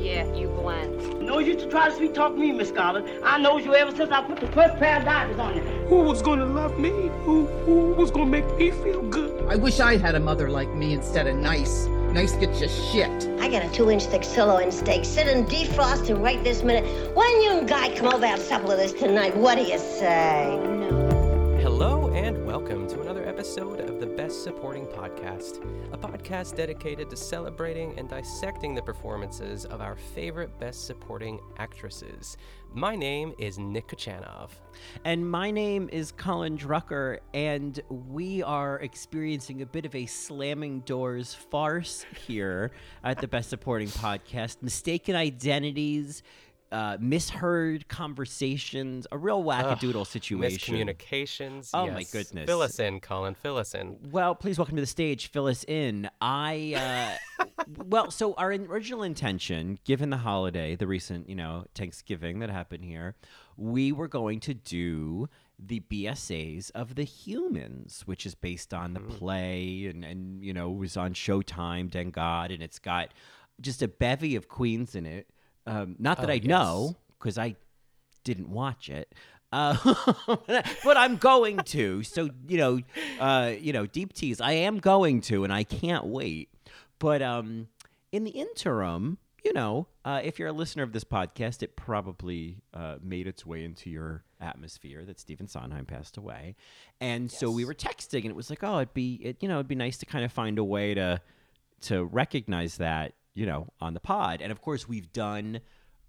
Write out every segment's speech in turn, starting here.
yeah, you blend. No use to try to sweet talk me, Miss Scarlett. I knows you ever since I put the first pair of diamonds on you. Who was gonna love me? Who, who was gonna make me feel good? I wish I had a mother like me instead of nice. Nice gets you shit. I got a two-inch thick sirloin steak sitting defrosting right this minute. Why don't you and Guy come over and have supper with us tonight? What do you say? Episode of the Best Supporting Podcast, a podcast dedicated to celebrating and dissecting the performances of our favorite Best Supporting actresses. My name is Nick Kachanov. And my name is Colin Drucker, and we are experiencing a bit of a slamming doors farce here at the Best Supporting Podcast. Mistaken identities, uh, misheard conversations, a real wackadoodle situation. Miscommunications. Oh, my goodness. Fill us in, Colin. Fill us in. Well, please welcome to the stage, fill us in. I, uh, well, so our original intention, given the holiday, the recent, you know, Thanksgiving that happened here, we were going to do the BSAs of the Humans, which is based on the play and, and you know, was on Showtime, thank God, and it's got just a bevy of queens in it. Um, not that Oh, I yes. know, because I didn't watch it. Uh, but I'm going to. So you know, uh, you know, deep tease. I am going to, and I can't wait. But um, in the interim, you know, uh, if you're a listener of this podcast, it probably uh, made its way into your atmosphere that Stephen Sondheim passed away, and so we were texting, and it was like, oh, it'd be, it, you know, it'd be nice to kind of find a way to to recognize that, you know, on the pod, and of course, we've done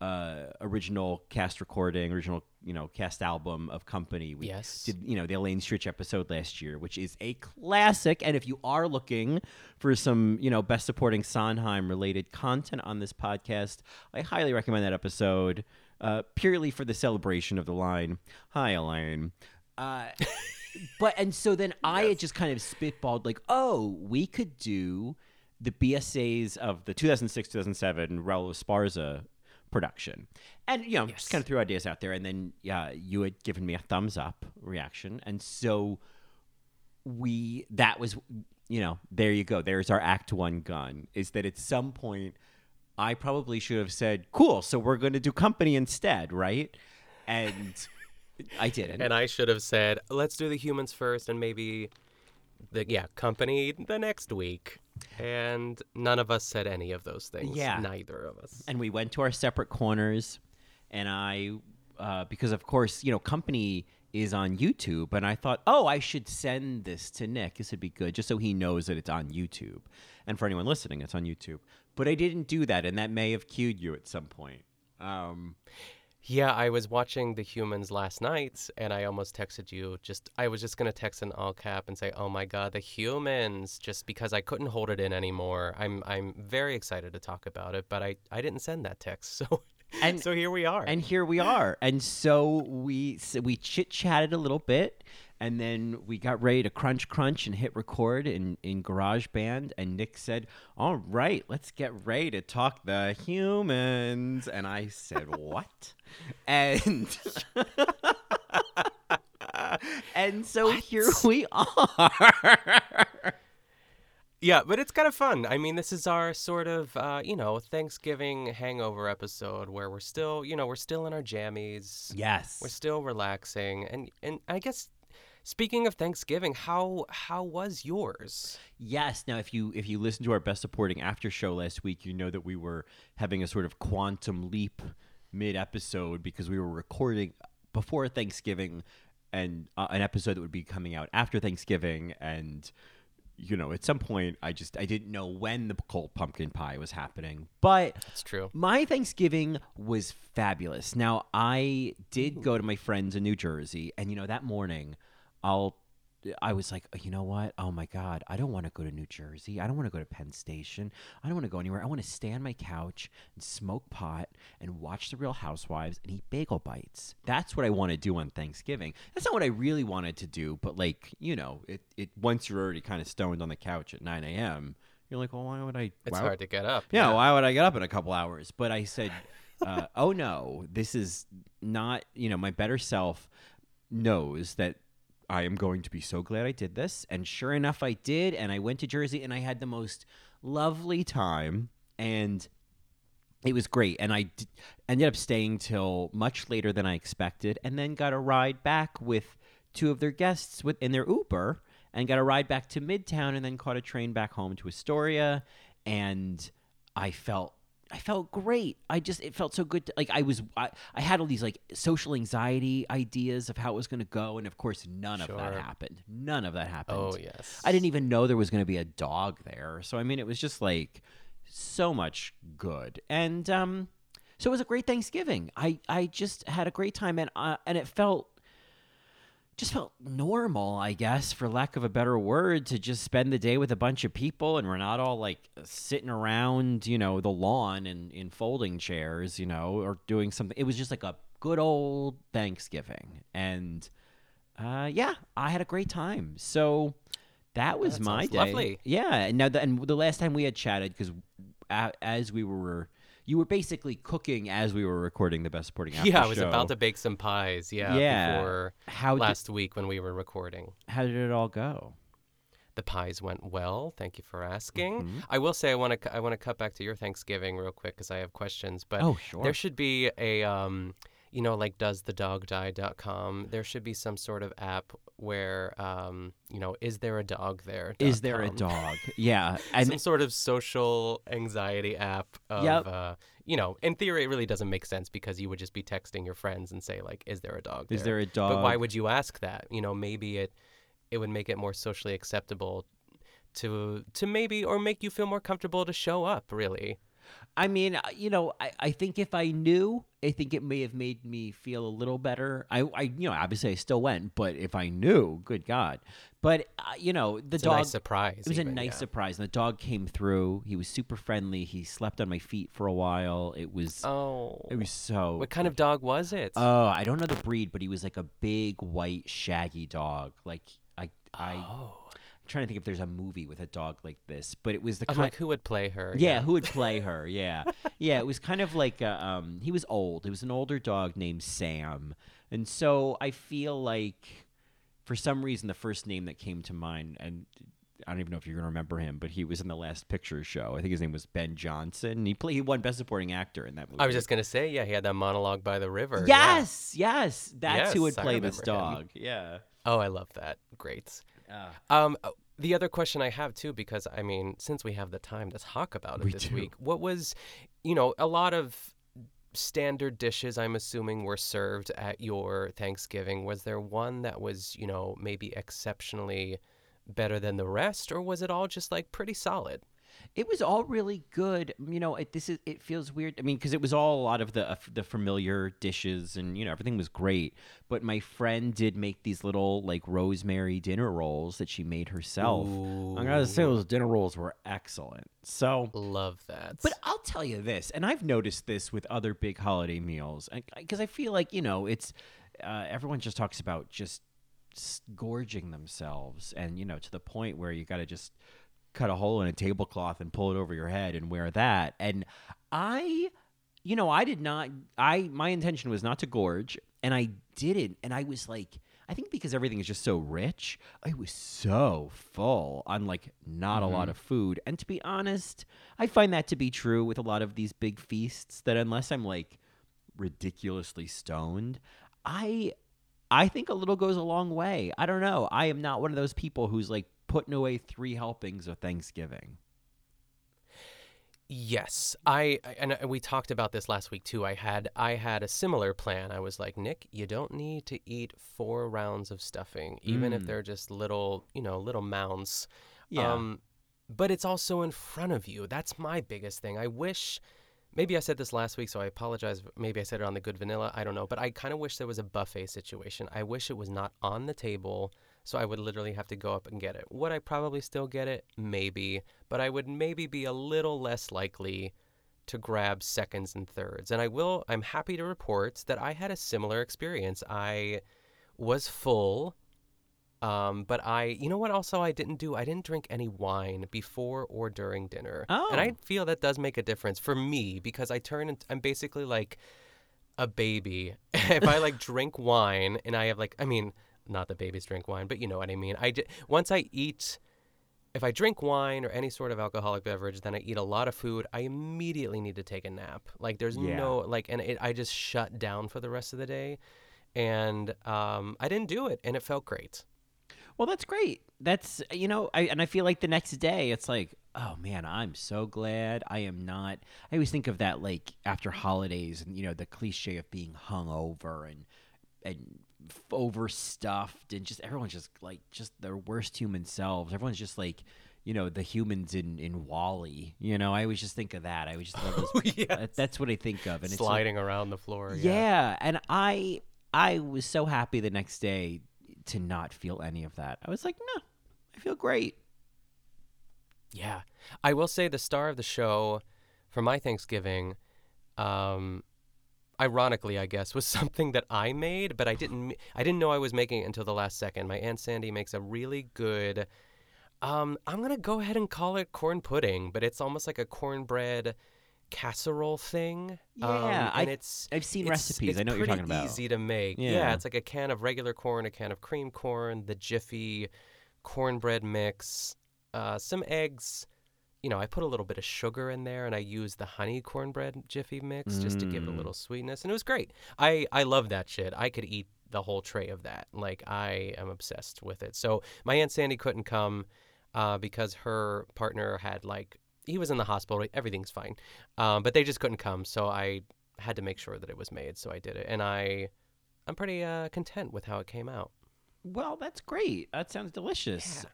uh, original cast recording, original you know cast album of Company. We Yes. did you know the Elaine Stritch episode last year, which is a classic. And if you are looking for some you know best supporting Sondheim related content on this podcast, I highly recommend that episode. Uh, purely for the celebration of the line, "Hi Elaine." Uh, but and so then I had just kind of spitballed like, oh, we could do the BSAs of the 2006 2007 Raul Esparza production, and you know, just kind of threw ideas out there, and then yeah, you had given me a thumbs up reaction, and so we that was you know there you go. There's our act one gun is that at some point i probably should have said cool so we're going to do company instead right? And i didn't. And I should have said, let's do the humans first and maybe the yeah, company the next week. And none of us said any of those things. Yeah. Neither of us. and we went to our separate corners and i uh, because of course you know company is on youtube and i thought oh i should send this to nick this would be good just so he knows that it's on youtube and for anyone listening it's on youtube but i didn't do that and that may have cued you at some point um, Yeah, I was watching The Humans last night and I almost texted you just I was just going to text in all cap and say, "Oh my god, The Humans," just because I couldn't hold it in anymore. I'm I'm very excited to talk about it, but I I didn't send that text. So And- so here we are. and here we are and so we so we chit chatted a little bit and then we got ready to crunch crunch and hit record in in GarageBand and Nick said, "All right, let's get ready to talk the humans." And I said, "What?" and and so here we are. Yeah, but it's kind of fun. I mean, this is our sort of, uh, you know, Thanksgiving hangover episode where we're still, you know, we're still in our jammies. yes. We're still relaxing, and and I guess speaking of Thanksgiving, how how was yours? Yes. Now, if you if you listen to our best supporting after show last week, you know that we were having a sort of quantum leap mid episode because we were recording before Thanksgiving and uh, an episode that would be coming out after Thanksgiving and you know at some point I just I didn't know when the cold pumpkin pie was happening but It's true. my Thanksgiving was fabulous. Now, I did go to my friends in New Jersey, and you know, that morning, I'll I was like, you know what? Oh my God, I don't want to go to New Jersey. I don't want to go to Penn Station. I don't want to go anywhere. I want to stay on my couch and smoke pot and watch The Real Housewives and eat bagel bites. That's what I want to do on Thanksgiving. That's not what I really wanted to do, but like, you know, it, it once you're already kind of stoned on the couch at 9 a.m., you're like, well, why would I? It's hard would- to get up. yeah, why would I get up in a couple hours? But I said, uh, oh no, this is not, you know, my better self knows that I am going to be so glad I did this. And sure enough, I did. And I went to Jersey and I had the most lovely time. And it was great. And I d- ended up staying till much later than I expected and then got a ride back with two of their guests with, in their Uber and got a ride back to Midtown and then caught a train back home to Astoria. And I felt I felt great. I just it felt so good. To, like I was I, I had all these like social anxiety ideas of how it was going to go, and of course none of that happened. None of that happened. Oh, yes. I didn't even know there was going to be a dog there. So I mean, it was just like so much good, and um, so it was a great Thanksgiving. I I just had a great time, and uh, and it felt just felt normal, I guess, for lack of a better word, to just spend the day with a bunch of people and we're not all like sitting around, you know, the lawn and in folding chairs, you know, or doing something. It was just like a good old Thanksgiving. And uh, yeah, I had a great time. So that was That my day. lovely. Yeah. And now, the, and the last time we had chatted, because as we were. You were basically cooking as we were recording the best supporting actor Yeah, I was show. about to bake some pies. Yeah, Yeah. before How did- last week when we were recording. How did it all go? The pies went well. Thank you for asking. Mm-hmm. I will say I want to I want to cut back to your Thanksgiving real quick because I have questions. But Oh, sure. there should be a um, you know, like doesthedogdie.com. There should be some sort of app where um, you know, is there a dog there? Is there a dog? Yeah, and some sort of social anxiety app of Yep. uh, you know, in theory it really doesn't make sense because you would just be texting your friends and say like, is there a dog Is there? a But why would you ask that? You know, maybe it it would make it more socially acceptable to to maybe or make you feel more comfortable to show up, really. I mean, uh, you know, I, I think if I knew, I think it may have made me feel a little better. I, I you know, obviously I still went, but if I knew, good God. But, uh, you know, the It's a dog. nice surprise, It was even, a nice yeah. surprise. And the dog came through. He was super friendly. He slept on my feet for a while. It was. Oh. It was so. What kind of dog was it? Oh, I don't know the breed, but he was like a big, white, shaggy dog. Like, I. I Oh. Trying to think if there's a movie with a dog like this, but it was the kind like, who would play her? yeah, who would play her? Yeah, yeah. It was kind of like a, um, he was old. It was an older dog named Sam, and so I feel like, for some reason, the first name that came to mind, and I don't even know if you're gonna remember him, but he was in the Last Picture Show. I think his name was Ben Johnson. He played. He won Best Supporting Actor in that movie. I was just gonna say, yeah, he had that monologue by the river. yeah. Yes, yes. That's who would play this remember him. dog. Yeah. Oh, I love that. Great. Ah. Um, uh, the other question I have too, because I mean, since we have the time to talk about it We this do. week, what was, you know, a lot of standard dishes I'm assuming were served at your Thanksgiving. Was there one that was, you know, maybe exceptionally better than the rest, or was it all just like pretty solid? It was all really good. You know, it, this is it feels weird. I mean, because it was all a lot of the uh, the familiar dishes, and you know everything was great. But my friend did make these little like rosemary dinner rolls that she made herself. I gotta say, those dinner rolls were excellent. So love that. But I'll tell you this, and I've noticed this with other big holiday meals, because I feel like you know it's uh, everyone just talks about just gorging themselves, and you know to the point where you got to just cut a hole in a tablecloth and pull it over your head and wear that. And I, you know, I did not. I my intention was not to gorge, and I didn't. And I was like. I think because everything is just so rich, I was so full on like not a lot Mhm. of food. And to be honest, I find that to be true with a lot of these big feasts that unless I'm like ridiculously stoned, I I think a little goes a long way. I don't know. I am not one of those people who's like putting away three helpings of Thanksgiving. Yes, I and we talked about this last week too. I had I had a similar plan. I was like, Nick, you don't need to eat four rounds of stuffing, even if Mm. they're just little, you know, little mounds. Yeah. Um, but it's also in front of you. That's my biggest thing. I wish. Maybe I said this last week, so I apologize. Maybe I said it on the Good Vanilla. I don't know, but I kind of wish there was a buffet situation. I wish it was not on the table, So I would literally have to go up and get it. Would I probably still get it? Maybe. But I would maybe be a little less likely to grab seconds and thirds. And I will, I'm happy to report that I had a similar experience. I was full. Um, but I, you know what? Also, I didn't do. I didn't drink any wine before or during dinner, oh. and I Oh. feel that does make a difference for me because I turn. Into, I'm basically like a baby. if I like drink wine and I have like, I mean, not that babies drink wine, but you know what I mean. I j- once I eat, if I drink wine or any sort of alcoholic beverage, then I eat a lot of food. I immediately need to take a nap. Like there's Yeah. no like, and it, I just shut down for the rest of the day, and um, I didn't do it, and it felt great. Well, that's great. That's you know, I and I feel like the next day it's like, oh man, I'm so glad I am not. I always think of that like after holidays and you know the cliche of being hungover and and overstuffed and just everyone's just like just their worst human selves. Everyone's just like. You know the humans in in WALL-E. You know, I always just think of that. I always just love those. Yes. that- that's what I think of, and it's like- Sliding around the floor. yeah. and I I was so happy the next day to not feel any of that. I was like, no, I feel great. Yeah. I will say the star of the show for my Thanksgiving, um, ironically, I guess, was something that I made, but I didn't I didn't know I was making it until the last second. My Aunt Sandy makes a really good um, I'm gonna go ahead and call it corn pudding, but it's almost like a cornbread casserole thing. Yeah, um, and I- it's I've seen it's- recipes. It's I know what you're talking about. Easy to make. Yeah. yeah, it's like a can of regular corn, a can of cream corn, the Jiffy cornbread mix, uh, some eggs. You know, I put a little bit of sugar in there, and I used the honey cornbread Jiffy mix just to give it a Mm. little sweetness, and it was great. I I love that shit. I could eat the whole tray of that. Like I am obsessed with it. So my aunt Sandy couldn't come uh, because her partner had like he was in the hospital. Everything's fine, um, but they just couldn't come. So I had to make sure that it was made. So I did it, and I I'm pretty uh, content with how it came out. Well, that's great. That sounds delicious.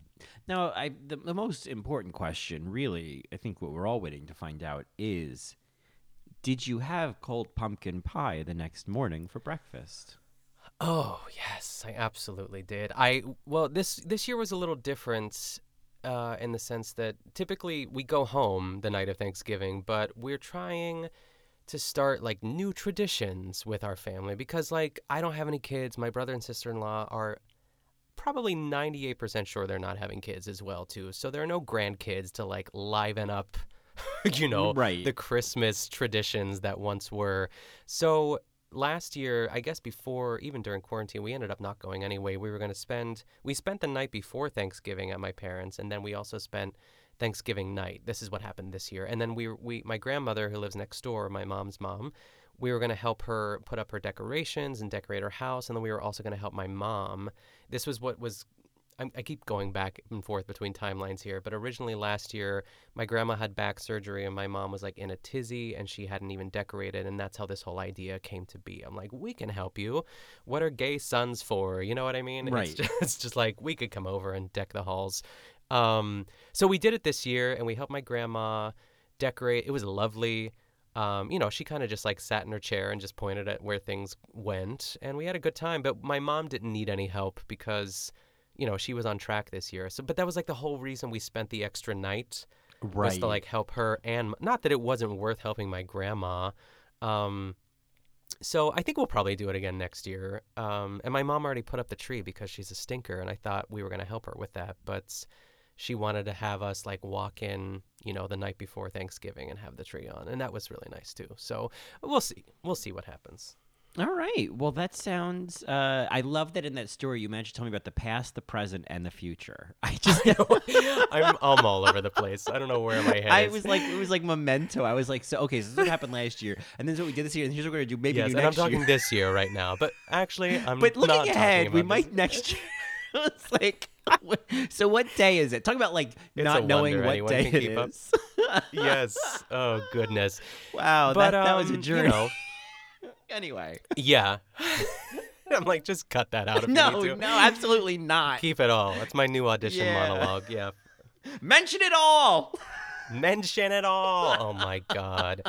Now, I the, the most important question, really, I think what we're all waiting to find out is, did you have cold pumpkin pie the next morning for breakfast? Oh yes, I absolutely did. I well this this year was a little different uh, in the sense that typically we go home the night of Thanksgiving, but we're trying to start like new traditions with our family because like I don't have any kids. My brother and sister in law are probably 98% sure they're not having kids as well too. So there are no grandkids to like liven up you know Right. the Christmas traditions that once were. So last year, I guess before even during quarantine, we ended up not going anyway. We were going to spend we spent the night before Thanksgiving at my parents and then we also spent Thanksgiving night. This is what happened this year. And then we we my grandmother who lives next door, my mom's mom, we were going to help her put up her decorations and decorate her house and then we were also going to help my mom. This was what was I'm, keep going back and forth between timelines here, but originally last year, my grandma had back surgery and my mom was like in a tizzy and she hadn't even decorated. And that's how this whole idea came to be. I'm like, we can help you. What are gay sons for? You know what I mean? Right. It's just, it's just like we could come over and deck the halls. Um, so we did it this year and we helped my grandma decorate. It was lovely. Um, you know, she kind of just like sat in her chair and just pointed at where things went, and we had a good time. But my mom didn't need any help because, you know, she was on track this year. So, but that was like the whole reason we spent the extra night was to like help her, and not that it wasn't worth helping my grandma. Um, so I think we'll probably do it again next year. Um, and my mom already put up the tree because she's a stinker, and I thought we were gonna help her with that, but she wanted to have us like walk in, you know, the night before Thanksgiving and have the tree on, and that was really nice too. So we'll see. We'll see what happens. All right. Well, that sounds. Uh, I love that in that story you managed to tell me about the past, the present, and the future. I just. I'm, I'm all over the place. I don't know where my head I is. was like, it was like memento. I was like, so okay, so this is what happened last year, and this is what we did this year, and here's what we're gonna do. Maybe yes, do and I'm talking year. this year right now, but actually, I'm but looking ahead, we about might this. next year. it's like, so what day is it? Talk about like It's not knowing what day it up. yes. Oh goodness. Wow, But, that, that was a um, you journey. know, anyway, Yeah. I'm like, just cut that out if no, you need to. no, absolutely not. Keep it all. That's my new audition Yeah. monologue. Yeah. Mention it all. Mention it all. Oh my god.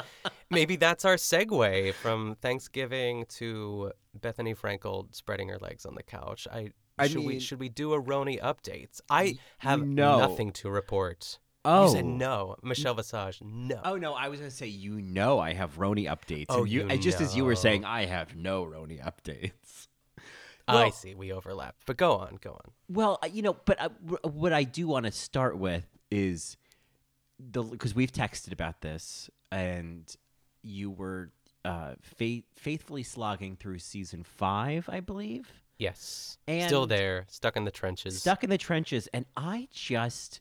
Maybe that's our segue from Thanksgiving to Bethenny Frankel spreading her legs on the couch. I, I should we should we do a RHONY update? I have no. nothing to report. Oh. You said no, Michelle Visage. No. Oh no, I was gonna say you know I have RHONY updates. Oh, you, you just as you were saying, I have no RHONY updates. I see. We overlap. But go on, go on. Well, uh, you know, but uh, what I do want to start with is the because we've texted about this, and you were uh, faith, faithfully slogging through season five, I believe. Yes. Still there, stuck in the trenches. stuck in the trenches and i just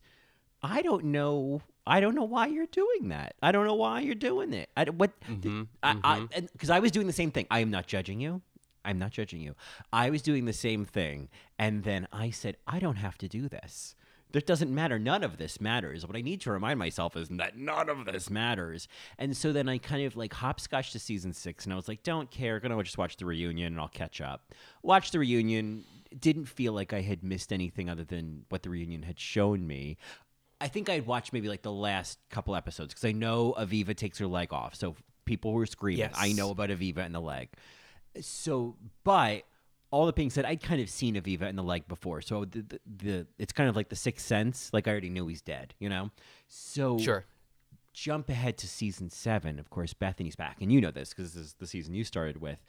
i don't know i don't know why you're doing that i don't know why you're doing it i what Mhm, I, I mhm. and because i was doing the same thing i am not judging you i'm not judging you i was doing the same thing and then i said i don't have to do this That doesn't matter. None of this matters. What I need to remind myself is that none of this matters. And so then I kind of like hopscotch to season six, and I was like, don't care. Gonna just watch the reunion, and I'll catch up. Watch the reunion. Didn't feel like I had missed anything other than what the reunion had shown me. I think I'd watched maybe like the last couple episodes because I know Aviva takes her leg off. So people were screaming. I know about Aviva and the leg. So, but all that being said, I'd kind of seen Aviva and the leg before. So the, the, the it's kind of like the sixth sense. Like I already knew he's dead, you know? So Sure. jump ahead to season seven. Of course, Bethenny's back. And you know this because this is the season you started with.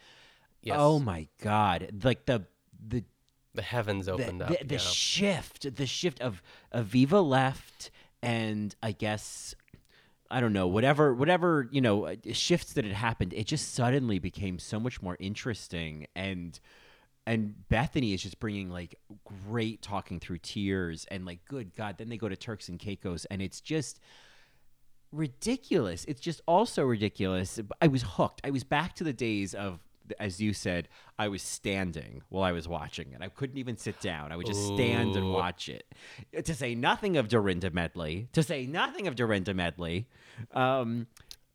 Yes. Oh my God. Like the, the, The heavens the, opened up. the, the yeah. shift, the shift of Aviva left, and I guess I don't know whatever whatever you know shifts that had happened. It just suddenly became so much more interesting, and and Bethenny is just bringing like great talking through tears, and like good God, then they go to Turks and Caicos, and it's just ridiculous. It's just also ridiculous. I was hooked. I was back to the days of, as you said, I was standing while I was watching it. I couldn't even sit down. I would just stand and watch it. To say nothing of Dorinda Medley. To say nothing of Dorinda Medley. Um,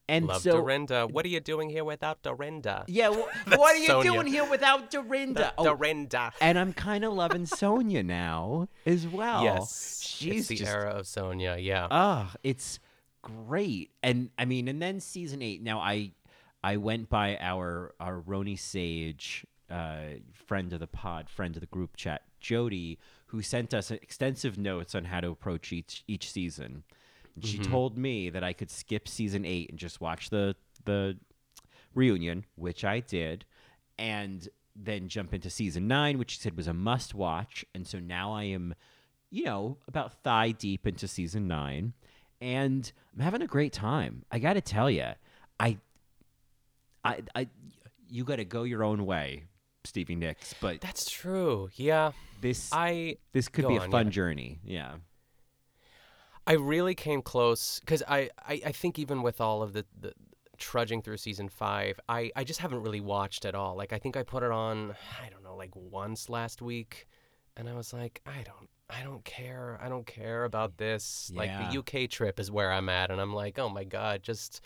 and Love so, Dorinda. What are you doing here without Dorinda? yeah, That's what are you Sonja. doing here without Dorinda? Oh, Dorinda. and I'm kind of loving Sonja now as well. yes. she's it's the just era of Sonja. Yeah. Ah, it's great. And I mean, and then season eight. Now I I went by our our RHONY Sage, uh, friend of the pod, friend of the group chat, Jody, who sent us extensive notes on how to approach each each season. And she Mhm. told me that I could skip season eight and just watch the the reunion, which I did, and then jump into season nine, which she said was a must watch. And so now I am, you know, about thigh deep into season nine, and I'm having a great time. I got to tell you, I, I, I, you got to go your own way, Stevie Nicks. But That's true. Yeah. this, I this could be a on, fun yeah. journey. Yeah. I really came close because I, I, I think even with all of the, the trudging through season five, I, I just haven't really watched at all. Like I think I put it on, I don't know, like once last week, and I was like, I don't, I don't care, I don't care about this. Like the UK trip is where I'm at, and I'm like, oh my god, just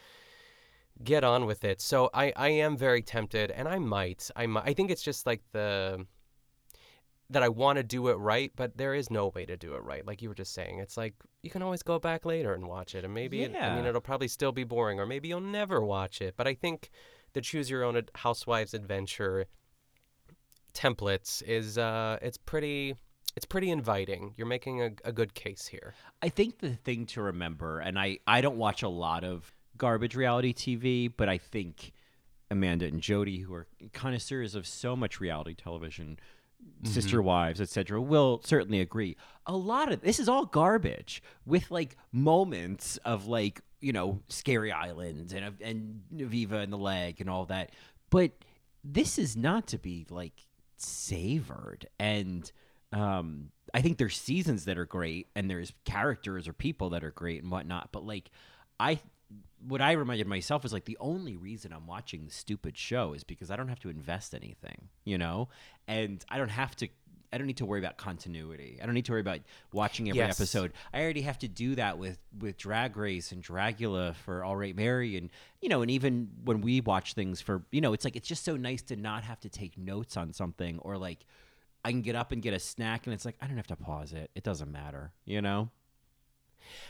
get on with it. So I, I am very tempted, and I might, I might. I think it's just like the that I want to do it right, but there is no way to do it right. Like you were just saying, it's like you can always go back later and watch it, and maybe it, I mean it'll probably still be boring, or maybe you'll never watch it. But I think the choose your own housewives adventure templates is uh it's pretty it's pretty inviting. You're making a, a good case here. I think the thing to remember, and I, I don't watch a lot of garbage reality TV, but I think Amanda and Jody, who are connoisseurs of so much reality television, sister wives, etc., will certainly agree. A lot of this is all garbage with like moments of like you know Scary Island and and Viva and the leg and all that, but this is not to be like savored and um i think there's seasons that are great and there's characters or people that are great and whatnot but like i what i reminded myself is like the only reason i'm watching the stupid show is because i don't have to invest anything you know and i don't have to I don't need to worry about continuity. I don't need to worry about watching every Yes. episode. I already have to do that with with Drag Race and Dragula for All Right Mary, and you know, and even when we watch things for you know, it's like it's just so nice to not have to take notes on something or like I can get up and get a snack, and it's like I don't have to pause it. It doesn't matter, you know.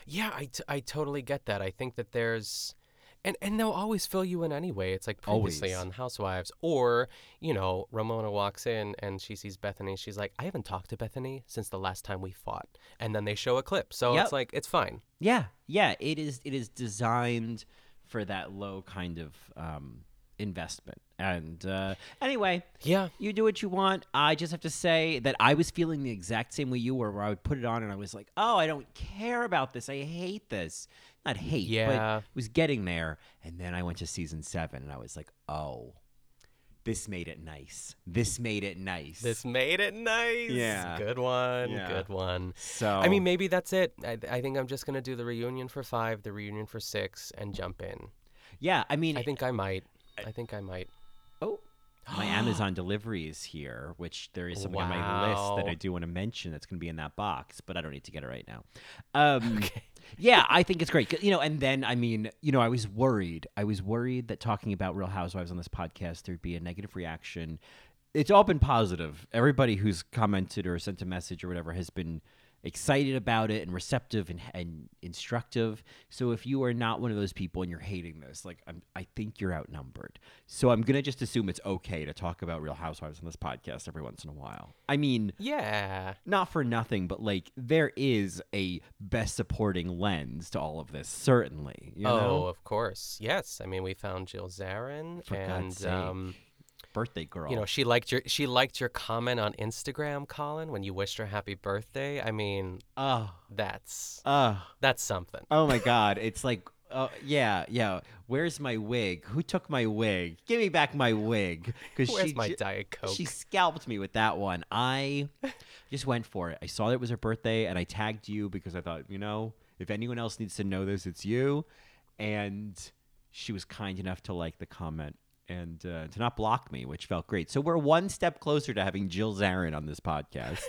Yeah, I, t- I totally get that. I think that there's And and they'll always fill you in anyway. It's like previously Always. on Housewives, or you know, Ramona walks in and she sees Bethenny. She's like, I haven't talked to Bethenny since the last time we fought, and then they show a clip. So Yep. it's like it's fine. Yeah, yeah. It is. It is designed for that low kind of um, investment. And uh, anyway, Yeah. you do what you want. I just have to say that I was feeling the exact same way you were, where I would put it on and I was like, "Oh, I don't care about this. I hate this." Not hate, Yeah. but was getting there. And then I went to season seven, and I was like, "Oh, this made it nice. This made it nice." This made it nice. Yeah. Good one. Yeah. Good one. so I mean, maybe that's it. I, I think I'm just gonna do the reunion for five, the reunion for six, and jump in. yeah. I mean, I think I might. I think I might. Oh, my Amazon delivery is here, which there is something on my list that I do want to mention that's going to be in that box, but I don't need to get it right now. Um, Yeah, I think it's great. You know, and then I mean, you know, I was worried. I was worried that talking about Real Housewives on this podcast there'd be a negative reaction. It's all been positive. Everybody who's commented or sent a message or whatever has been excited about it and receptive and, and instructive. So if you are not one of those people and you're hating this, like I'm, I think you're outnumbered. So I'm gonna just assume it's okay to talk about Real Housewives on this podcast every once in a while. I mean, Yeah. not for nothing, but like there is a best supporting lens to all of this, certainly. You oh, know? of course. Yes. I mean, we found Jill Zarin, For and um, birthday girl. you know, she liked your she liked your comment on Instagram, Colin, when you wished her happy birthday. I mean, oh, that's oh, that's something. oh my God! It's like, oh yeah, yeah. Where's my wig? Who took my wig? Give me back my wig! Because Where's she my Diet Coke? She scalped me with that one. I just went for it. I saw that it was her birthday, and I tagged you because I thought, you know, if anyone else needs to know this, it's you. And she was kind enough to like the comment and uh, to not block me, which felt great. So we're one step closer to having Jill Zarin on this podcast.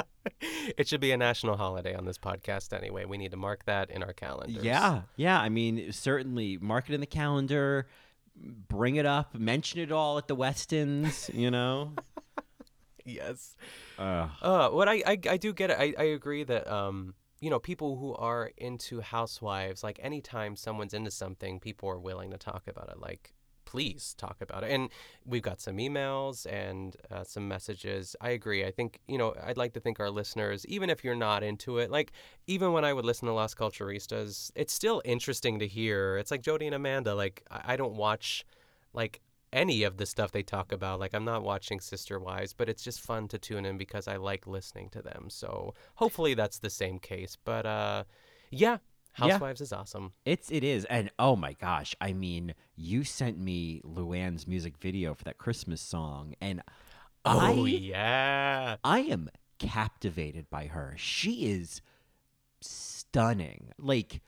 it should be a national holiday on this podcast anyway. We need to mark that in our calendar. yeah, yeah. I mean, certainly mark it in the calendar, bring it up, mention it all at the Westons. You know. Yes. uh, Uh, what I, I I do get it. I, I agree that um you know people who are into housewives like anytime someone's into something people are willing to talk about it like please talk about it. And we've got some emails and uh, some messages. I agree. I think you know i'd like to think our listeners even if you're not into it like even when i would listen to las culturistas it's still interesting to hear. It's like jody and amanda like i, I don't watch like any of the stuff they talk about. Like I'm not watching Sister Wives, but it's just fun to tune in because I like listening to them. So hopefully that's the same case. But uh yeah, Yeah. Housewives is awesome. It's it is, and oh my gosh! I mean, you sent me Luann's music video for that Christmas song, and Oh I, yeah. I am captivated by her. She is stunning. Like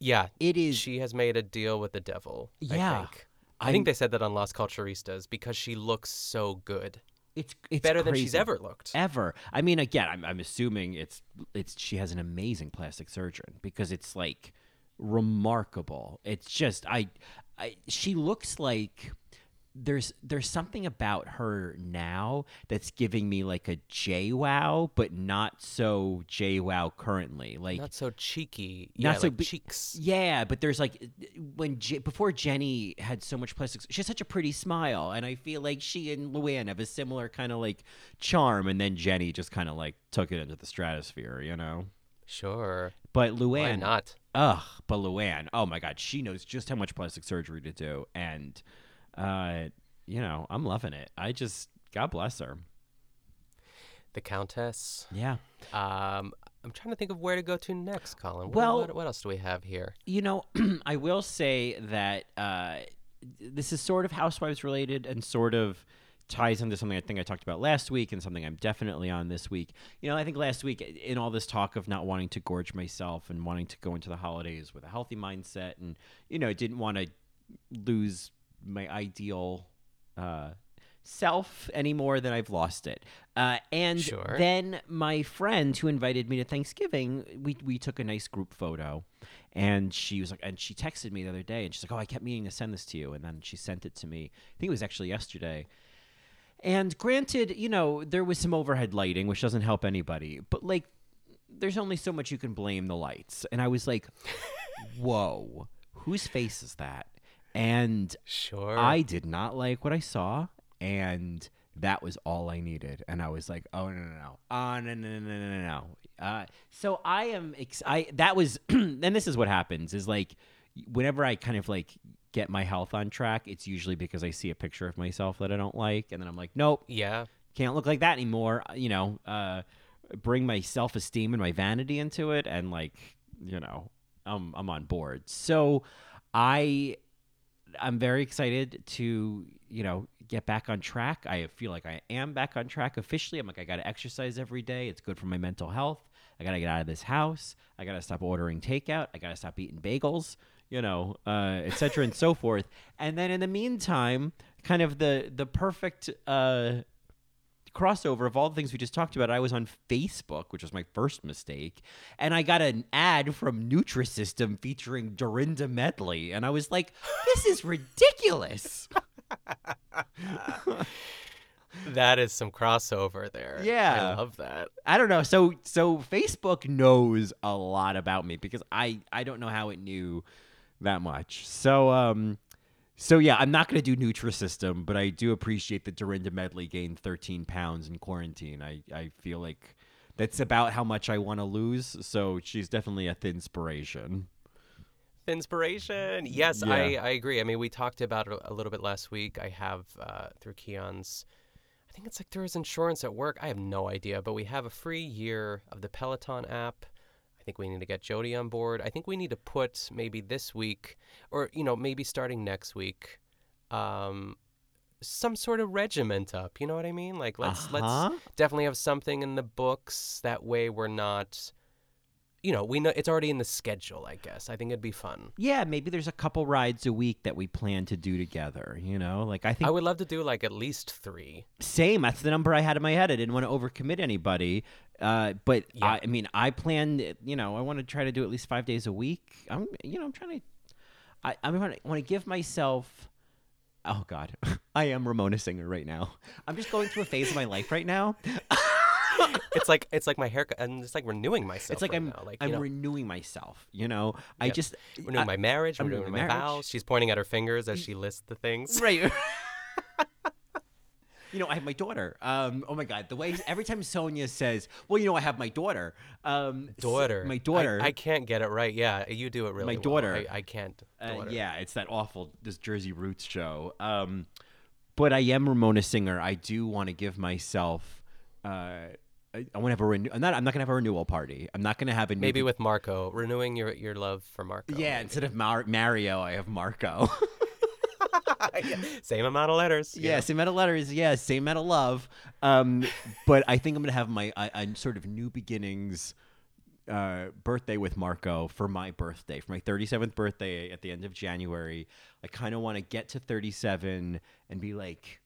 Yeah. it is. She has made a deal with the devil. Yeah. I think. I think they said that on Las Culturistas because she looks so good. it's it's Better than she's ever looked. Ever. I mean, again, I'm I'm assuming it's it's she has an amazing plastic surgeon because it's like remarkable. It's just I, I she looks like there's there's something about her now that's giving me like a JWoww, but not so JWoww currently. Like Not so cheeky. Not yeah, so like bi- cheeks. yeah, but there's like when J- before Jenny had so much plastic, she has such a pretty smile, and I feel like she and Luann have a similar kind of like charm, and then Jenny just kind of like took it into the stratosphere, you know. Sure. But Why Luann, not? ugh, but Luann, oh my God, she knows just how much plastic surgery to do, and uh, you know, I'm loving it. I just God bless her. The Countess. Yeah. Um, I'm trying to think of where to go to next, Colin. What, Well- what, what else do we have here? You know, I will say that uh, this is sort of housewives related and sort of ties into something I think I talked about last week and something I'm definitely on this week. You know, I think last week in all this talk of not wanting to gorge myself and wanting to go into the holidays with a healthy mindset and you know, didn't want to lose my ideal uh self any more than I've lost it. Uh, and Sure. then my friend who invited me to Thanksgiving, we we took a nice group photo, and she was like, and she texted me the other day, and she's like, "Oh, I kept meaning to send this to you," and then she sent it to me. I think it was actually yesterday. And granted, you know, there was some overhead lighting, which doesn't help anybody, but like, there's only so much you can blame the lights. And I was like, whoa, whose face is that? And Sure. I did not like what I saw, and that was all I needed. And I was like, oh no no no, oh no no no no no no. Uh, so I am ex- I that was, and this is what happens is like, whenever I kind of like get my health on track, it's usually because I see a picture of myself that I don't like, and then I'm like, nope, Yeah. can't look like that anymore. Uh, You know, uh, bring my self esteem and my vanity into it, and like, you know, I'm I'm on board. So, I I'm very excited to you know get back on track. I feel like I am back on track officially. I'm like I got to exercise every day. It's good for my mental health. I got to get out of this house. I got to stop ordering takeout. I got to stop eating bagels. You know, uh, et cetera and so forth. And then in the meantime, kind of the the perfect uh, crossover of all the things we just talked about. I was on Facebook, which was my first mistake, and I got an ad from Nutrisystem featuring Dorinda Medley, and I was like, "This is ridiculous." That is some crossover there. Yeah. I love that. I don't know. So so Facebook knows a lot about me because I I don't know how it knew that much. So um so yeah, I'm not going to do Nutrisystem, but I do appreciate that Dorinda Medley gained 13 pounds in quarantine. I I feel like that's about how much I want to lose. So she's definitely a thin inspiration. Inspiration. Yes, Yeah. I, I agree. I mean, we talked about it a little bit last week. I have uh, through Keon's, I think it's like through his insurance at work. I have no idea, but we have a free year of the Peloton app. I think we need to get Jody on board. I think we need to put maybe this week, or you know, maybe starting next week, um, some sort of regiment up. You know what I mean? Like let's Uh-huh. let's definitely have something in the books. That way, we're not. You know, we know it's already in the schedule. I guess I think it'd be fun. Yeah, maybe there's a couple rides a week that we plan to do together, you know? Like I think I would love to do like at least three. Same. That's the number I had in my head. I didn't want to overcommit anybody. Uh, but Yeah. I, I mean, I plan. You know, I want to try to do at least five days a week. I'm, you know, I'm trying to. I, I want to want to give myself. Oh God, I am Ramona Singer right now. I'm just going through a phase of my life right now. It's like it's like my haircut, and it's like renewing myself. It's like right I'm now. like I'm know, renewing myself. You know, I just renewing I- my marriage, I'm renewing my renewing my vows. She's pointing at her fingers as she lists the things. Right. you know, I have my daughter. Um, oh my God, the way every time Sonja says, "Well, you know, I have my daughter." Um, Daughter, my daughter. I, can't get it right. Yeah, you do it really. My well. daughter. I, I can't. Uh, yeah, it's that awful this Jersey Roots show. Um, but I am Ramona Singer. I do want to give myself. Uh, I, I want to have a renew. I'm not. I'm not gonna have a renewal party. I'm not gonna have a new Maybe with Marco, renewing your your love for Marco. Yeah, maybe. instead of Mar- Mario, I have Marco. Same amount of letters. yeah, know. same amount of letters. Yeah, same amount of love. Um, but I think I'm gonna have my a, a sort of new beginnings. Uh, birthday with Marco for my birthday, for my 37th birthday at the end of January. I kind of want to get to 37 and be like,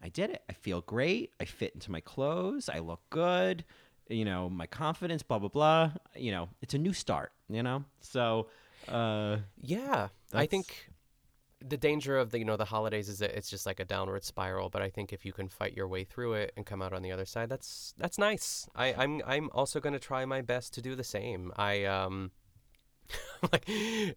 I did it. I feel great. I fit into my clothes. I look good. You know, my confidence, blah, blah, blah. You know, it's a new start, you know? So, uh, Yeah, I think the danger of the you know the holidays is that it's just like a downward spiral. But I think if you can fight your way through it and come out on the other side, that's that's nice. I, I'm I'm also going to try my best to do the same. I um. like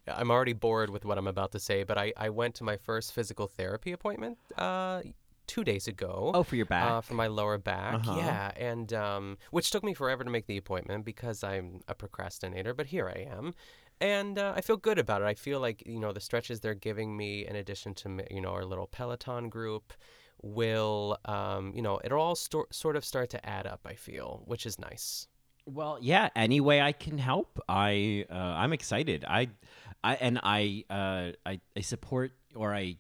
I'm already bored with what I'm about to say, but I, I went to my first physical therapy appointment uh, two days ago. oh, for your back. Uh, for my lower back, Uh-huh. yeah, and um, which took me forever to make the appointment because I'm a procrastinator. But here I am, and uh, I feel good about it. I feel like you know the stretches they're giving me, in addition to you know our little Peloton group, will um, you know it'll all sto- sort of start to add up. I feel, which is nice. Well, yeah. Any way I can help, I uh, I'm excited. I, I and I uh, I I support or I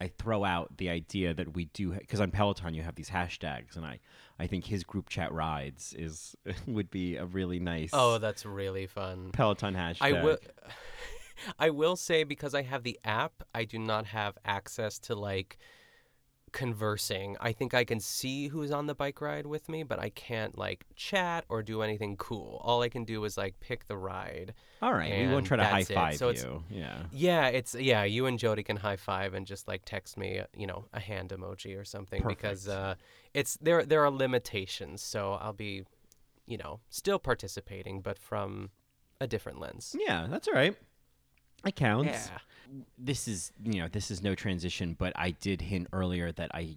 I throw out the idea that we do because on Peloton you have these hashtags, and I I think his group chat rides is would be a really nice Oh, that's really fun. Peloton hashtag. I will. I will say because I have the app, I do not have access to like conversing. I think I can see who's on the bike ride with me, but I can't like chat or do anything cool. All I can do is like pick the ride. All right, we won't try to high five So you. Yeah. Yeah, it's yeah. You and Jody can high five and just like text me, you know, a hand emoji or something because uh, it's there. There are limitations, so I'll be, you know, still participating, but from a different lens. Yeah, that's all right. It counts. Yeah. This is you know this is no transition, but I did hint earlier that I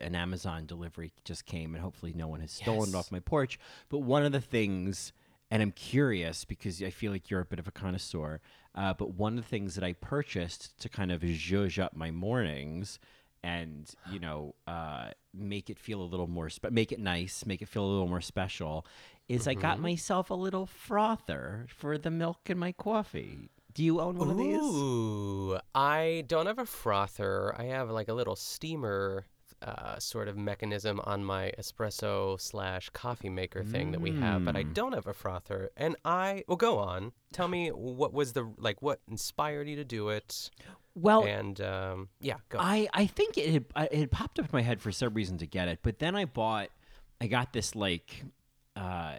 an Amazon delivery just came, and hopefully no one has stolen it off my porch. But one of the things, and I'm curious because I feel like you're a bit of a connoisseur. Uh, but one of the things that I purchased to kind of zhuzh up my mornings and you know uh, make it feel a little more spe- make it nice make it feel a little more special is i got Mhm. myself a little frother for the milk in my coffee do you own one of these Ooh, I don't have a frother. I have like a little steamer uh, sort of mechanism on my espresso slash coffee maker thing that we have, but I Mm. don't have a frother. And I, well, go on. Tell me what was the like, what inspired you to do it? well and um, yeah, go. I, I think it had, it had popped up in my head for some reason to get it, but then I bought, I got this like, uh,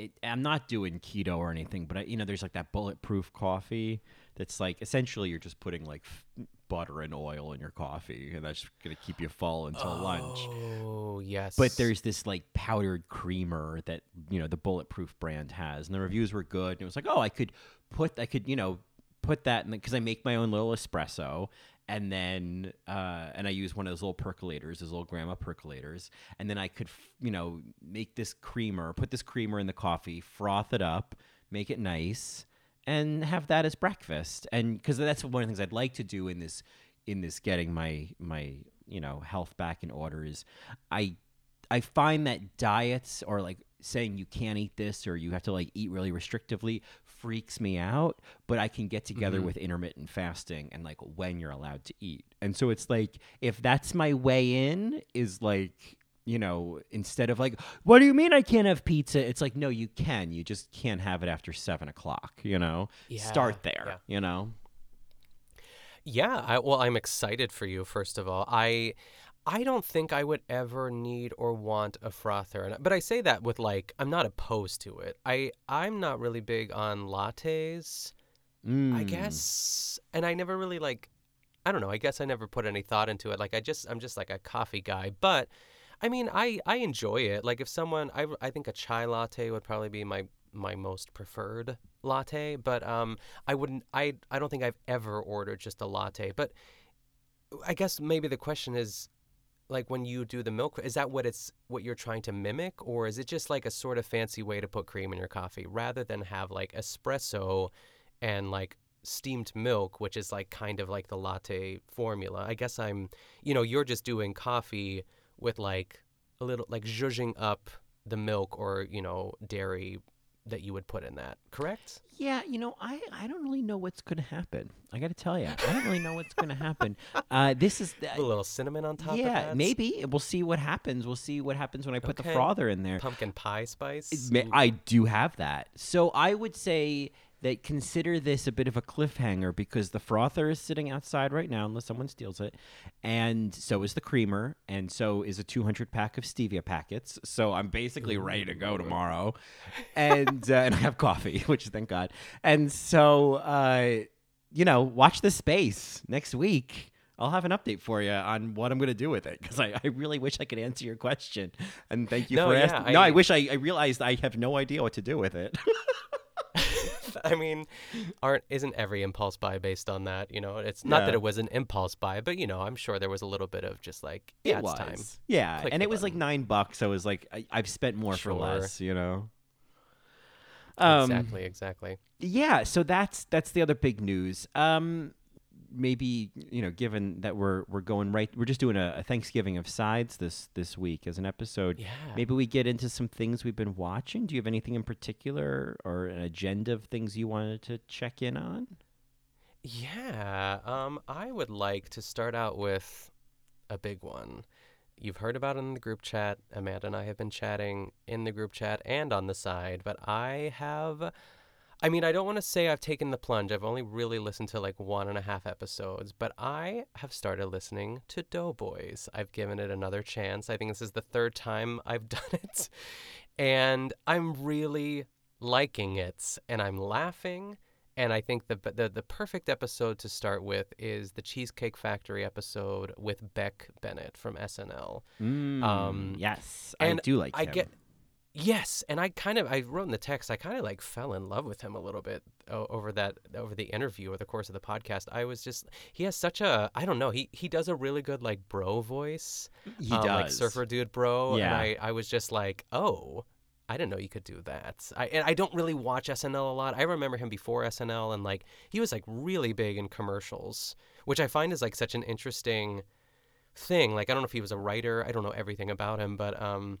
it, I'm not doing keto or anything, but I, you know, there's like that bulletproof coffee that's like essentially you're just putting like f- butter and oil in your coffee, and that's gonna keep you full until lunch. Oh yes. But there's this like powdered creamer that you know the bulletproof brand has, and the reviews were good. And it was like, oh, I could put, I could, you know, put that in because I make my own little espresso, and then uh, and I use one of those little percolators, those little grandma percolators, and then I could, you know, make this creamer, put this creamer in the coffee, froth it up, make it nice, and have that as breakfast. And because that's one of the things I'd like to do in this in this getting my my you know health back in order is I I find that diets or like saying you can't eat this or you have to like eat really restrictively freaks me out but i can get together Mhm. with intermittent fasting and like when you're allowed to eat and so it's like if that's my way in is like you know instead of like what do you mean i can't have pizza it's like no you can you just can't have it after seven o'clock you know start there yeah. you know Yeah, I, well, I'm excited for you. First of all, I, I don't think I would ever need or want a frother, and but I say that with like I'm not opposed to it. I I'm not really big on lattes. I Mm. guess, and I never really like. I don't know. I guess I never put any thought into it. Like I just I'm just like a coffee guy, but. I mean, I, I enjoy it. Like if someone, I, I think a chai latte would probably be my my most preferred latte, but um, I wouldn't. I I don't think I've ever ordered just a latte. But I guess maybe the question is, like when you do the milk, is that what it's what you're trying to mimic, or is it just like a sort of fancy way to put cream in your coffee rather than have like espresso and like steamed milk, which is like kind of like the latte formula? I guess I'm, you know, you're just doing coffee with like a little like zhuzhing up the milk or you know dairy that you would put in that correct Yeah, you know, I, I don't really know what's going to happen. I got to tell you, I don't really know what's going to happen. Uh, this is a little cinnamon on top of yeah, maybe we'll see what happens. We'll see what happens when I put the frother in there. pumpkin pie spice I do have that, so I would say that consider this a bit of a cliffhanger because the frother is sitting outside right now, unless someone steals it, and so is the creamer, and so is a 200 pack of stevia packets. So I'm basically ready to go tomorrow, and uh, and I have coffee, which thank God. And so, uh, you know, watch this space next week. I'll have an update for you on what I'm going to do with it because I, I really wish I could answer your question. And thank you No, for yeah, asking. no, I I- wish I, I realized I have no idea what to do with it. I mean, aren't isn't every impulse buy based on that? You know, it's not that it was an impulse buy, but you know, I'm sure there was a little bit of just like, yeah, it it's was. time. Yeah, Click and it was like nine bucks. So it was like I, I've spent more Sure. for less. You know. Um, exactly, exactly. Yeah, so that's that's the other big news. Um, maybe you know, given that we're we're going right, we're just doing a, a Thanksgiving of sides this this week as an episode. Yeah. Maybe we get into some things we've been watching. Do you have anything in particular or an agenda of things you wanted to check in on? Yeah, um, I would like to start out with a big one. You've heard about it in the group chat. Amanda and I have been chatting in the group chat and on the side, but I have. I mean, I don't want to say I've taken the plunge. I've only really listened to like one and a half episodes, but I have started listening to Doughboys. I've given it another chance. I think this is the third time I've done it. And I'm really liking it. And I'm laughing. And I think the, the the perfect episode to start with is the Cheesecake Factory episode with Beck Bennett from SNL. Mm, Um, yes, I do like I him. get Yes, and I kind of I wrote in the text I kind of like fell in love with him a little bit over that over the interview or the course of the podcast. I was just he has such a I don't know he he does a really good like bro voice. He um, like does. surfer dude bro. Yeah. and I I was just like oh. I didn't know you could do that. I and I don't really watch SNL a lot. I remember him before SNL and like he was like really big in commercials, which I find is like such an interesting thing. Like I don't know if he was a writer. I don't know everything about him, but um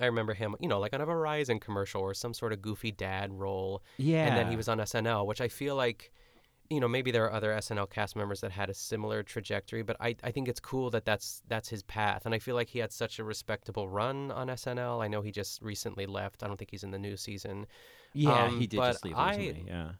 I remember him, you know, like on a Verizon commercial or some sort of goofy dad role. Yeah. And then he was on SNL, which I feel like, you know, maybe there are other SNL cast members that had a similar trajectory, but I, I think it's cool that that's that's his path. And I feel like he had such a respectable run on SNL. I know he just recently left. I don't think he's in the new season. Yeah, Um, he did just leave I- Yeah.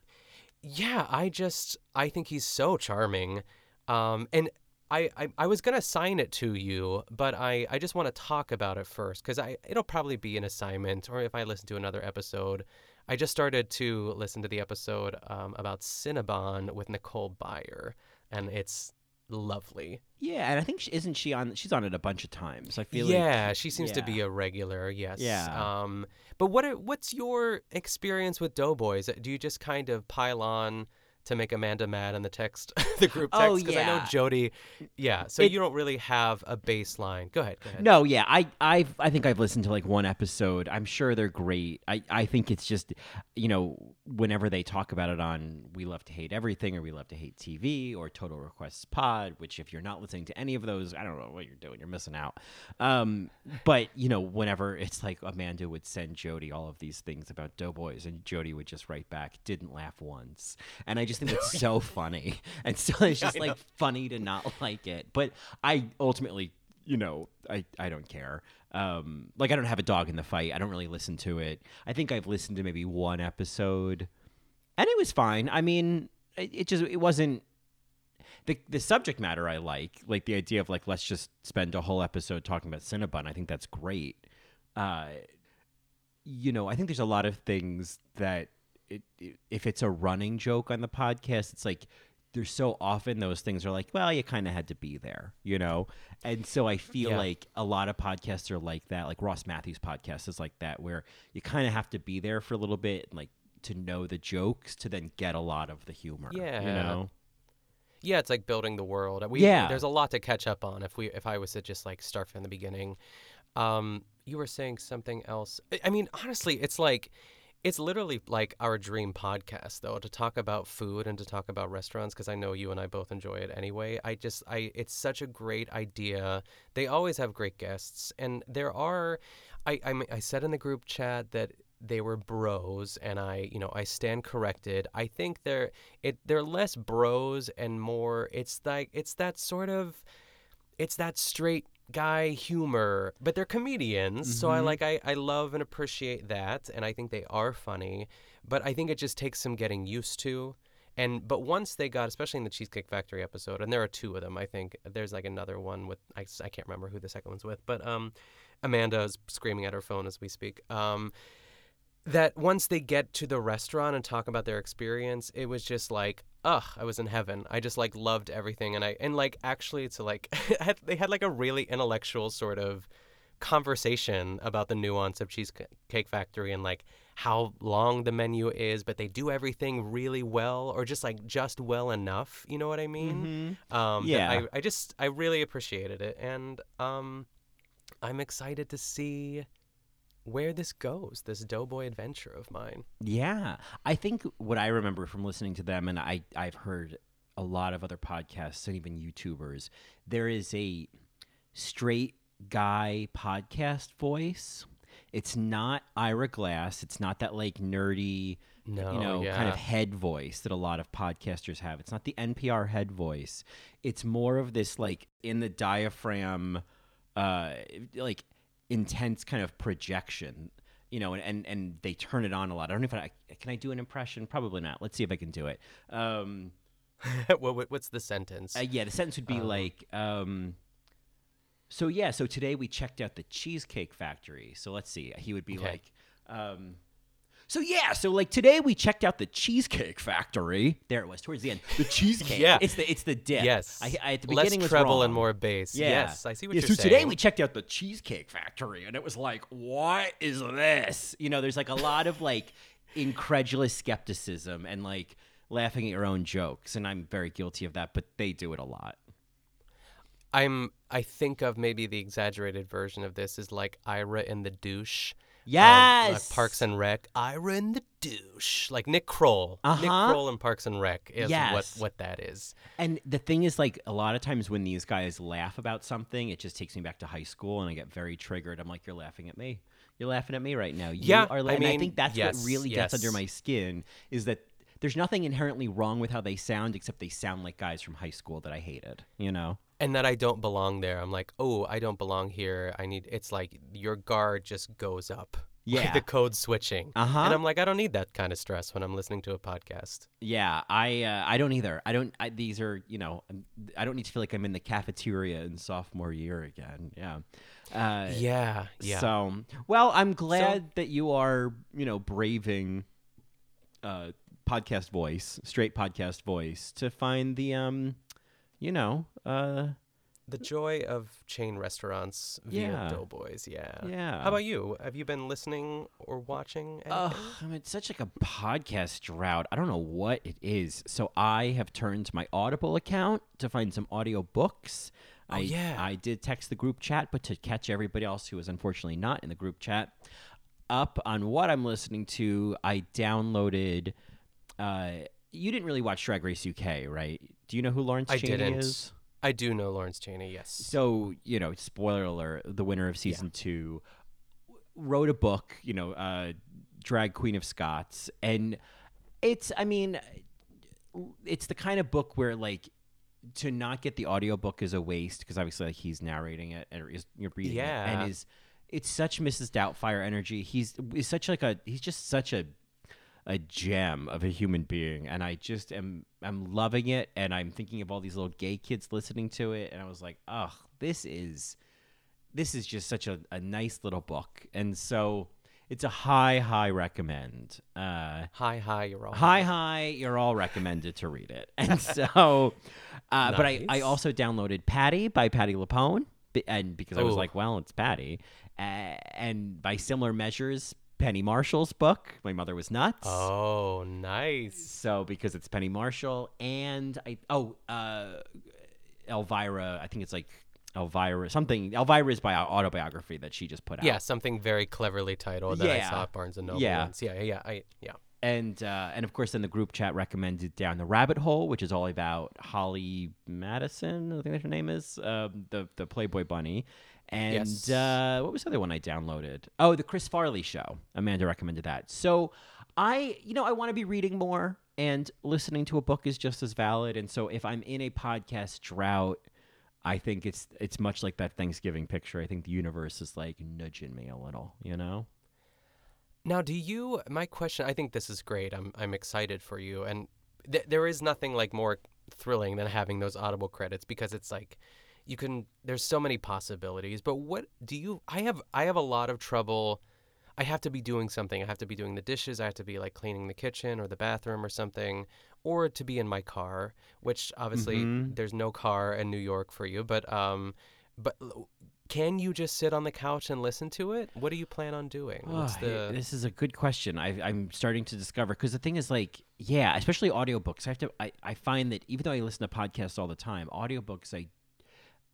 Yeah, I just I think he's so charming. Um and I, I, I was gonna sign it to you, but I, I just want to talk about it first because I it'll probably be an assignment, or if I listen to another episode. I just started to listen to the episode um, about Cinnabon with Nicole Byer, and it's lovely. Yeah, and I think she, isn't she on? She's on it a bunch of times. I feel like yeah, she seems to be a regular. Yes. Yeah. Um, but what what's your experience with Doughboys? Do you just kind of pile on to make Amanda mad in the text, the group text? Oh, Because I know. Jody. Yeah. So It- you don't really have a baseline. Go ahead. Go ahead. No, yeah, I I I think I've listened to like one episode. I'm sure they're great. I I think it's just, you know, whenever they talk about it on We Love to Hate Everything or We Love to Hate TV or Total Requests Pod, which if you're not listening to any of those, I don't know what you're doing. You're missing out. Um, but you know, whenever it's like Amanda would send Jody all of these things about Doughboys, and Jody would just write back, "Didn't laugh once," and I just think it's so funny, and so it's just like funny to not like it. But I ultimately you know, I, I don't care. Um, like I don't have a dog in the fight. I don't really listen to it. I think I've listened to maybe one episode, and it was fine. I mean, it, it just it wasn't the the subject matter I like, like the idea of like let's just spend a whole episode talking about Cinnabon. I think that's great. Uh, you know, I think there's a lot of things that it, it, if it's a running joke on the podcast, it's like there's so often those things are like, well, you kind of had to be there, you know? And so I feel Yeah. like a lot of podcasts are like that. Like Ross Mathews' podcast is like that, where you kind of have to be there for a little bit, like to know the jokes to then get a lot of the humor. Yeah. You know? Yeah, it's like building the world. We, Yeah. There's a lot to catch up on if we if I was to just like start from the beginning. Um, you were saying something else. I mean, honestly, it's like it's literally like our dream podcast though to talk about food and to talk about restaurants because I know you and I both enjoy it anyway. I just I it's such a great idea. They always have great guests and there are I I, I said in the group chat that they were bros and I you know I stand corrected. I think they're it they're less bros and more it's like it's that sort of it's that straight guy humor but they're comedians so i Mhm. like I, I love and appreciate that and i think they are funny but i think it just takes some getting used to and but once they got especially in the cheesecake factory episode and there are two of them i think there's like another one with I, I can't remember who the second one's with but um amanda is screaming at her phone as we speak um that once they get to the restaurant and talk about their experience, it was just like, ugh, I was in heaven. I just like loved everything, and I and like actually to like they had like a really intellectual sort of conversation about the nuance of Cheesecake Factory and like how long the menu is, but they do everything really well or just like just well enough. You know what I mean? Um, Yeah. I, I just I really appreciated it, and um, I'm excited to see where this goes, this Doughboy adventure of mine. Yeah. I think what I remember from listening to them, and I, I've heard a lot of other podcasts and even YouTubers, there is a straight guy podcast voice. It's not Ira Glass. It's not that like nerdy, No, you know, kind of head voice that a lot of podcasters have. It's not the NPR head voice. It's more of this like in the diaphragm, uh, like intense kind of projection. You know, and, and, and they turn it on a lot. I don't know if I can I do an impression. Probably not. Let's see if I can do it. Um, what, what- what's the sentence? uh, yeah, the sentence would be Um, like, um, so yeah, so today we checked out the Cheesecake Factory. So let's see. He would be Okay. like, um, So yeah, so like today we checked out the Cheesecake Factory. There it was towards the end. The cheesecake. Yeah. it's the it's the dip. Yes. I, I, at the Less beginning was treble and more bass. Yeah. Yes, I see what yeah, you're saying. so today we checked out the Cheesecake Factory, and it was like, what is this? You know, there's like a lot of like incredulous skepticism and like laughing at your own jokes, and I'm very guilty of that. But they do it a lot. I'm. I think of maybe the exaggerated version of this is like Ira in the douche. Um, Yes. like Parks and Rec. Ira in the douche, like Nick Kroll. Nick Uh-huh. Kroll and Parks and Rec is what Yes. what that is. And the thing is, like, a lot of times when these guys laugh about something, it just takes me back to high school and I get very triggered. I'm like, you're laughing at me. You're laughing at me right now. You Yeah, Are, I and I think that's yes, what really gets under my skin is that there's nothing inherently wrong with how they sound, except they sound like guys from high school that I hated, you know? And that I don't belong there. I'm like, oh, I don't belong here. I need. It's like your guard just goes up. Yeah. Like the code switching. Uh-huh. And I'm like, I don't need that kind of stress when I'm listening to a podcast. Yeah, I uh, I don't either. I don't. I, these are you know I'm- don't need to feel like I'm in the cafeteria in sophomore year again. Yeah. Uh, Yeah, yeah. So well, I'm glad that you are you know braving uh, podcast voice, straight podcast voice, to find the um, you know uh. The joy of chain restaurants via Yeah. Doughboys, yeah. Yeah. How about you? Have you been listening or watching? Anything? I'm in such like a podcast drought. I don't know what it is. So I have turned my Audible account to find some audiobooks. I, yeah. I did text the group chat, but to catch everybody else who was unfortunately not in the group chat up on what I'm listening to, I downloaded. Uh, you didn't really watch Drag Race UK, right? Do you know who Lawrence I Chaney didn't. is? I do know Lawrence Chaney, yes. So, you know, spoiler alert, the winner of season two wrote a book, you know, uh, Drag Queen of Scots. And it's, I mean, it's the kind of book where, like, to not get the audiobook is a waste because obviously, like, he's narrating it and is, you're reading it. Yeah. And is, it's such Mrs. Doubtfire energy. He's, is such like a, he's just such a, a gem of a human being and i just am i'm loving it and i'm thinking of all these little gay kids listening to it and i was like oh this is this is just such a, a nice little book. And so it's a high high recommend uh Hi, hi, you're all. high high you're all recommended to read it. And so uh but I, I also downloaded patti by patti lupone and because i was like well it's patti uh, and by similar measures penny marshall's book my mother was nuts Oh, nice. so because it's Penny Marshall and I oh uh Elvira, I think it's like Elvira something. Elvira is by autobiography that she just put out. Yeah, something very cleverly titled that I Yeah. saw at Barnes and Noble. Yeah. once. yeah, yeah, yeah. I, yeah. And uh, and of course, then the group chat recommended Down the Rabbit Hole, which is all about Holly Madison. I think that's her name is um, the the Playboy Bunny. And Yes. uh, what was the other one I downloaded? Oh, the Chris Farley Show. Amanda recommended that. So I, you know, I want to be reading more, and listening to a book is just as valid. And so if I'm in a podcast drought, I think it's it's much like that Thanksgiving picture. I think the universe is like nudging me a little, you know. Now, do you? My question. I think this is great. I'm I'm excited for you, and th- there is nothing like more thrilling than having those audible credits because it's like you can. There's so many possibilities. But what do you? I have I have a lot of trouble. I have to be doing something. I have to be doing the dishes. I have to be like cleaning the kitchen or the bathroom or something, or to be in my car. Which obviously Mhm. there's no car in New York for you. But um, but can you just sit on the couch and listen to it? What do you plan on doing? What's Oh, the This is a good question. I, I'm starting to discover because the thing is like, yeah, especially audiobooks. I have to. I, I find that even though I listen to podcasts all the time, audiobooks I.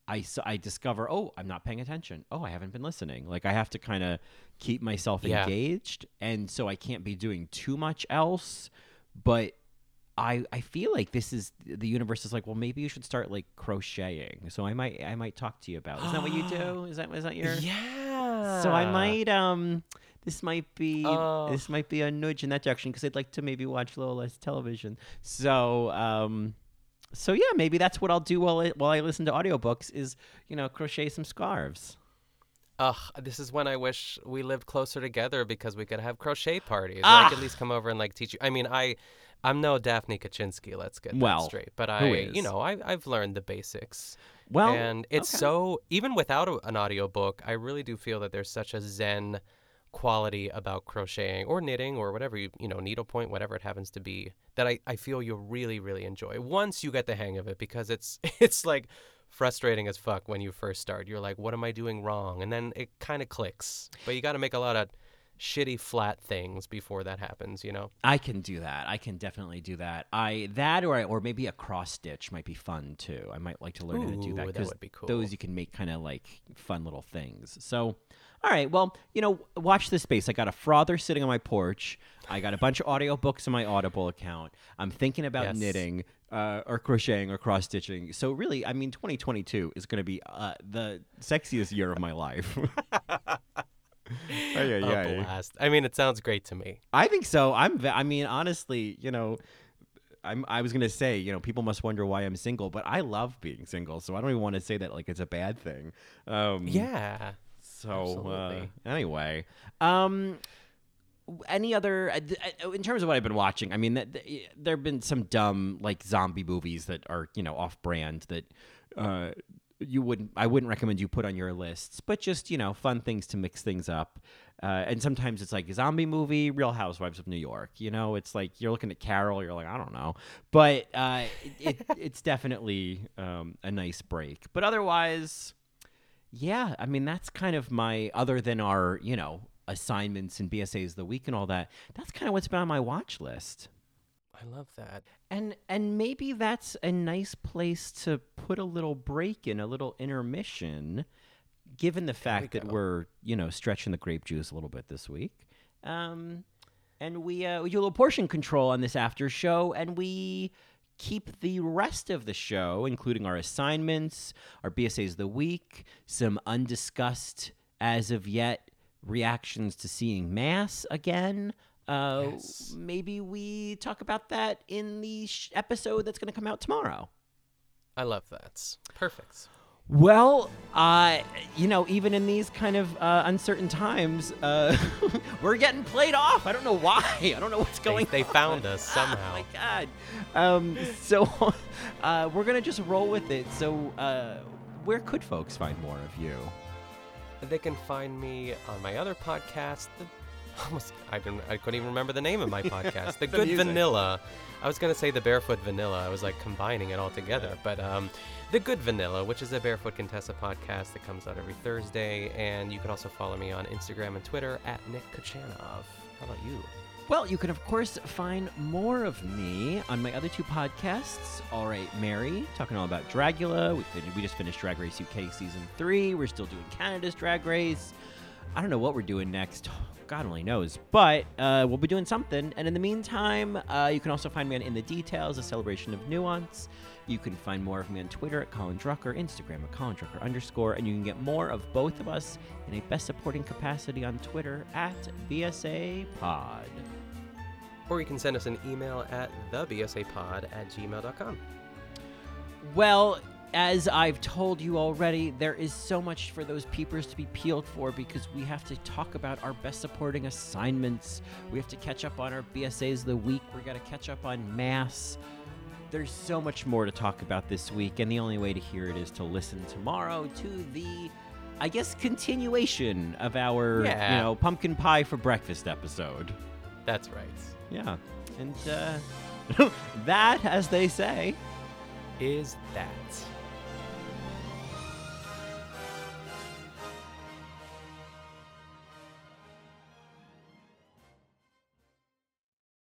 I, s- I discover, oh, I'm not paying attention. Oh, I haven't been listening. Like, I have to kind of keep myself Yeah. engaged. And so I can't be doing too much else. But I, I feel like this is the universe is like, well, maybe you should start like crocheting. So I might I might talk to you about. Is that what you do? Is that is that your Yeah. so I might um this might be Oh. this might be a nudge in that direction because I'd like to maybe watch a little less television. So um so yeah, maybe that's what I'll do while I, while I listen to audiobooks is, you know, crochet some scarves. Ugh, this is when I wish we lived closer together because we could have crochet parties. Ah! I could at least come over and like teach you. I mean, I, I'm no Daphne Kaczynski. Let's get Well, that straight. But I, you know, I, I've learned the basics. Well, and it's okay. so even without a, an audiobook, I really do feel that there's such a zen quality about crocheting or knitting or whatever you you know needlepoint whatever it happens to be that I, I feel you'll really really enjoy once you get the hang of it because it's it's like frustrating as fuck when you first start you're like what am i doing wrong and then it kind of clicks but you got to make a lot of shitty flat things before that happens you know I can do that. I can definitely do that. I that or I, or maybe a cross stitch might be fun too. I might like to learn how to do that because would be cool. those you can make kind of like fun little things. So, all right, well, you know, watch this space. I got a frother sitting on my porch. I got a bunch of audiobooks in my Audible account. I'm thinking about Yes. knitting uh, or crocheting or cross stitching. So really, I mean, 2022 is going to be uh, the sexiest year of my life. Ay, a ay. blast i mean it sounds great to me I think so. I'm. I mean, honestly, you know, I'm. I was gonna say, you know, people must wonder why I'm single, but I love being single, so I don't even want to say that like it's a bad thing. Um, yeah So uh, anyway, um, any other uh, uh, in terms of what I've been watching? I mean, th- th- there have been some dumb like zombie movies that are you know off brand that. Uh, you wouldn't I wouldn't recommend you put on your lists, but just, you know, fun things to mix things up. Uh, and sometimes it's like a zombie movie, Real Housewives of New York. You know, it's like you're looking at Carol, you're like, I don't know. But uh, it, it, it's definitely um, a nice break. But otherwise, yeah, I mean, that's kind of my, other than our, you know, assignments and BSAs of the week and all that, that's kind of what's been on my watch list. i love that And and maybe that's a nice place to put a little break in, a little intermission, given the fact that we're you know stretching the grape juice a little bit this week. Um, and we uh, we do a little portion control on this after show, and we keep the rest of the show, including our assignments, our BSAs of the week, some undiscussed as of yet reactions to seeing Mass again. Uh, Yes. Maybe we talk about that in the sh- episode that's going to come out tomorrow. i love that perfect Well, uh, you know, even in these kind of uh, uncertain times, uh, we're getting played off. I don't know why. I don't know what's going they on. found us somehow. Oh somehow my god. Um, so uh, we're gonna just roll with it. So uh, where could folks find more of you? They can find me on my other podcast. The, almost, I didn't. I couldn't even remember the name of my podcast. The, The Good. Vanilla. I was gonna say the Barefoot Vanilla. I was like combining it all together. But um, the Good Vanilla, which is a Barefoot Contessa podcast that comes out every Thursday, and you can also follow me on Instagram and Twitter at Nick Kachanov. How about you? Well, you can, of course, find more of me on my other two podcasts. All Right, Mary, talking all about Dragula. We, we just finished Drag Race UK Season 3. We're still doing Canada's Drag Race. I don't know what we're doing next. God only knows. But uh, we'll be doing something. And in the meantime, uh, you can also find me on In the Details, a celebration of nuance. You can find more of me on Twitter at Colin Drucker, Instagram at Colin Drucker underscore, and you can get more of both of us in a best supporting capacity on Twitter at BSA Pod. Or you can send us an email at thebsapod at gmail.com. Well, as I've told you already, there is so much for those peepers to be peeled for because we have to talk about our best supporting assignments. We have to catch up on our BSAs of the week. We got to catch up on mass. There's so much more to talk about this week, and the only way to hear it is to listen tomorrow to the, I guess, continuation of our, Yeah. you know, pumpkin pie for breakfast episode. That's right. Yeah, and uh, that, as they say, Is that.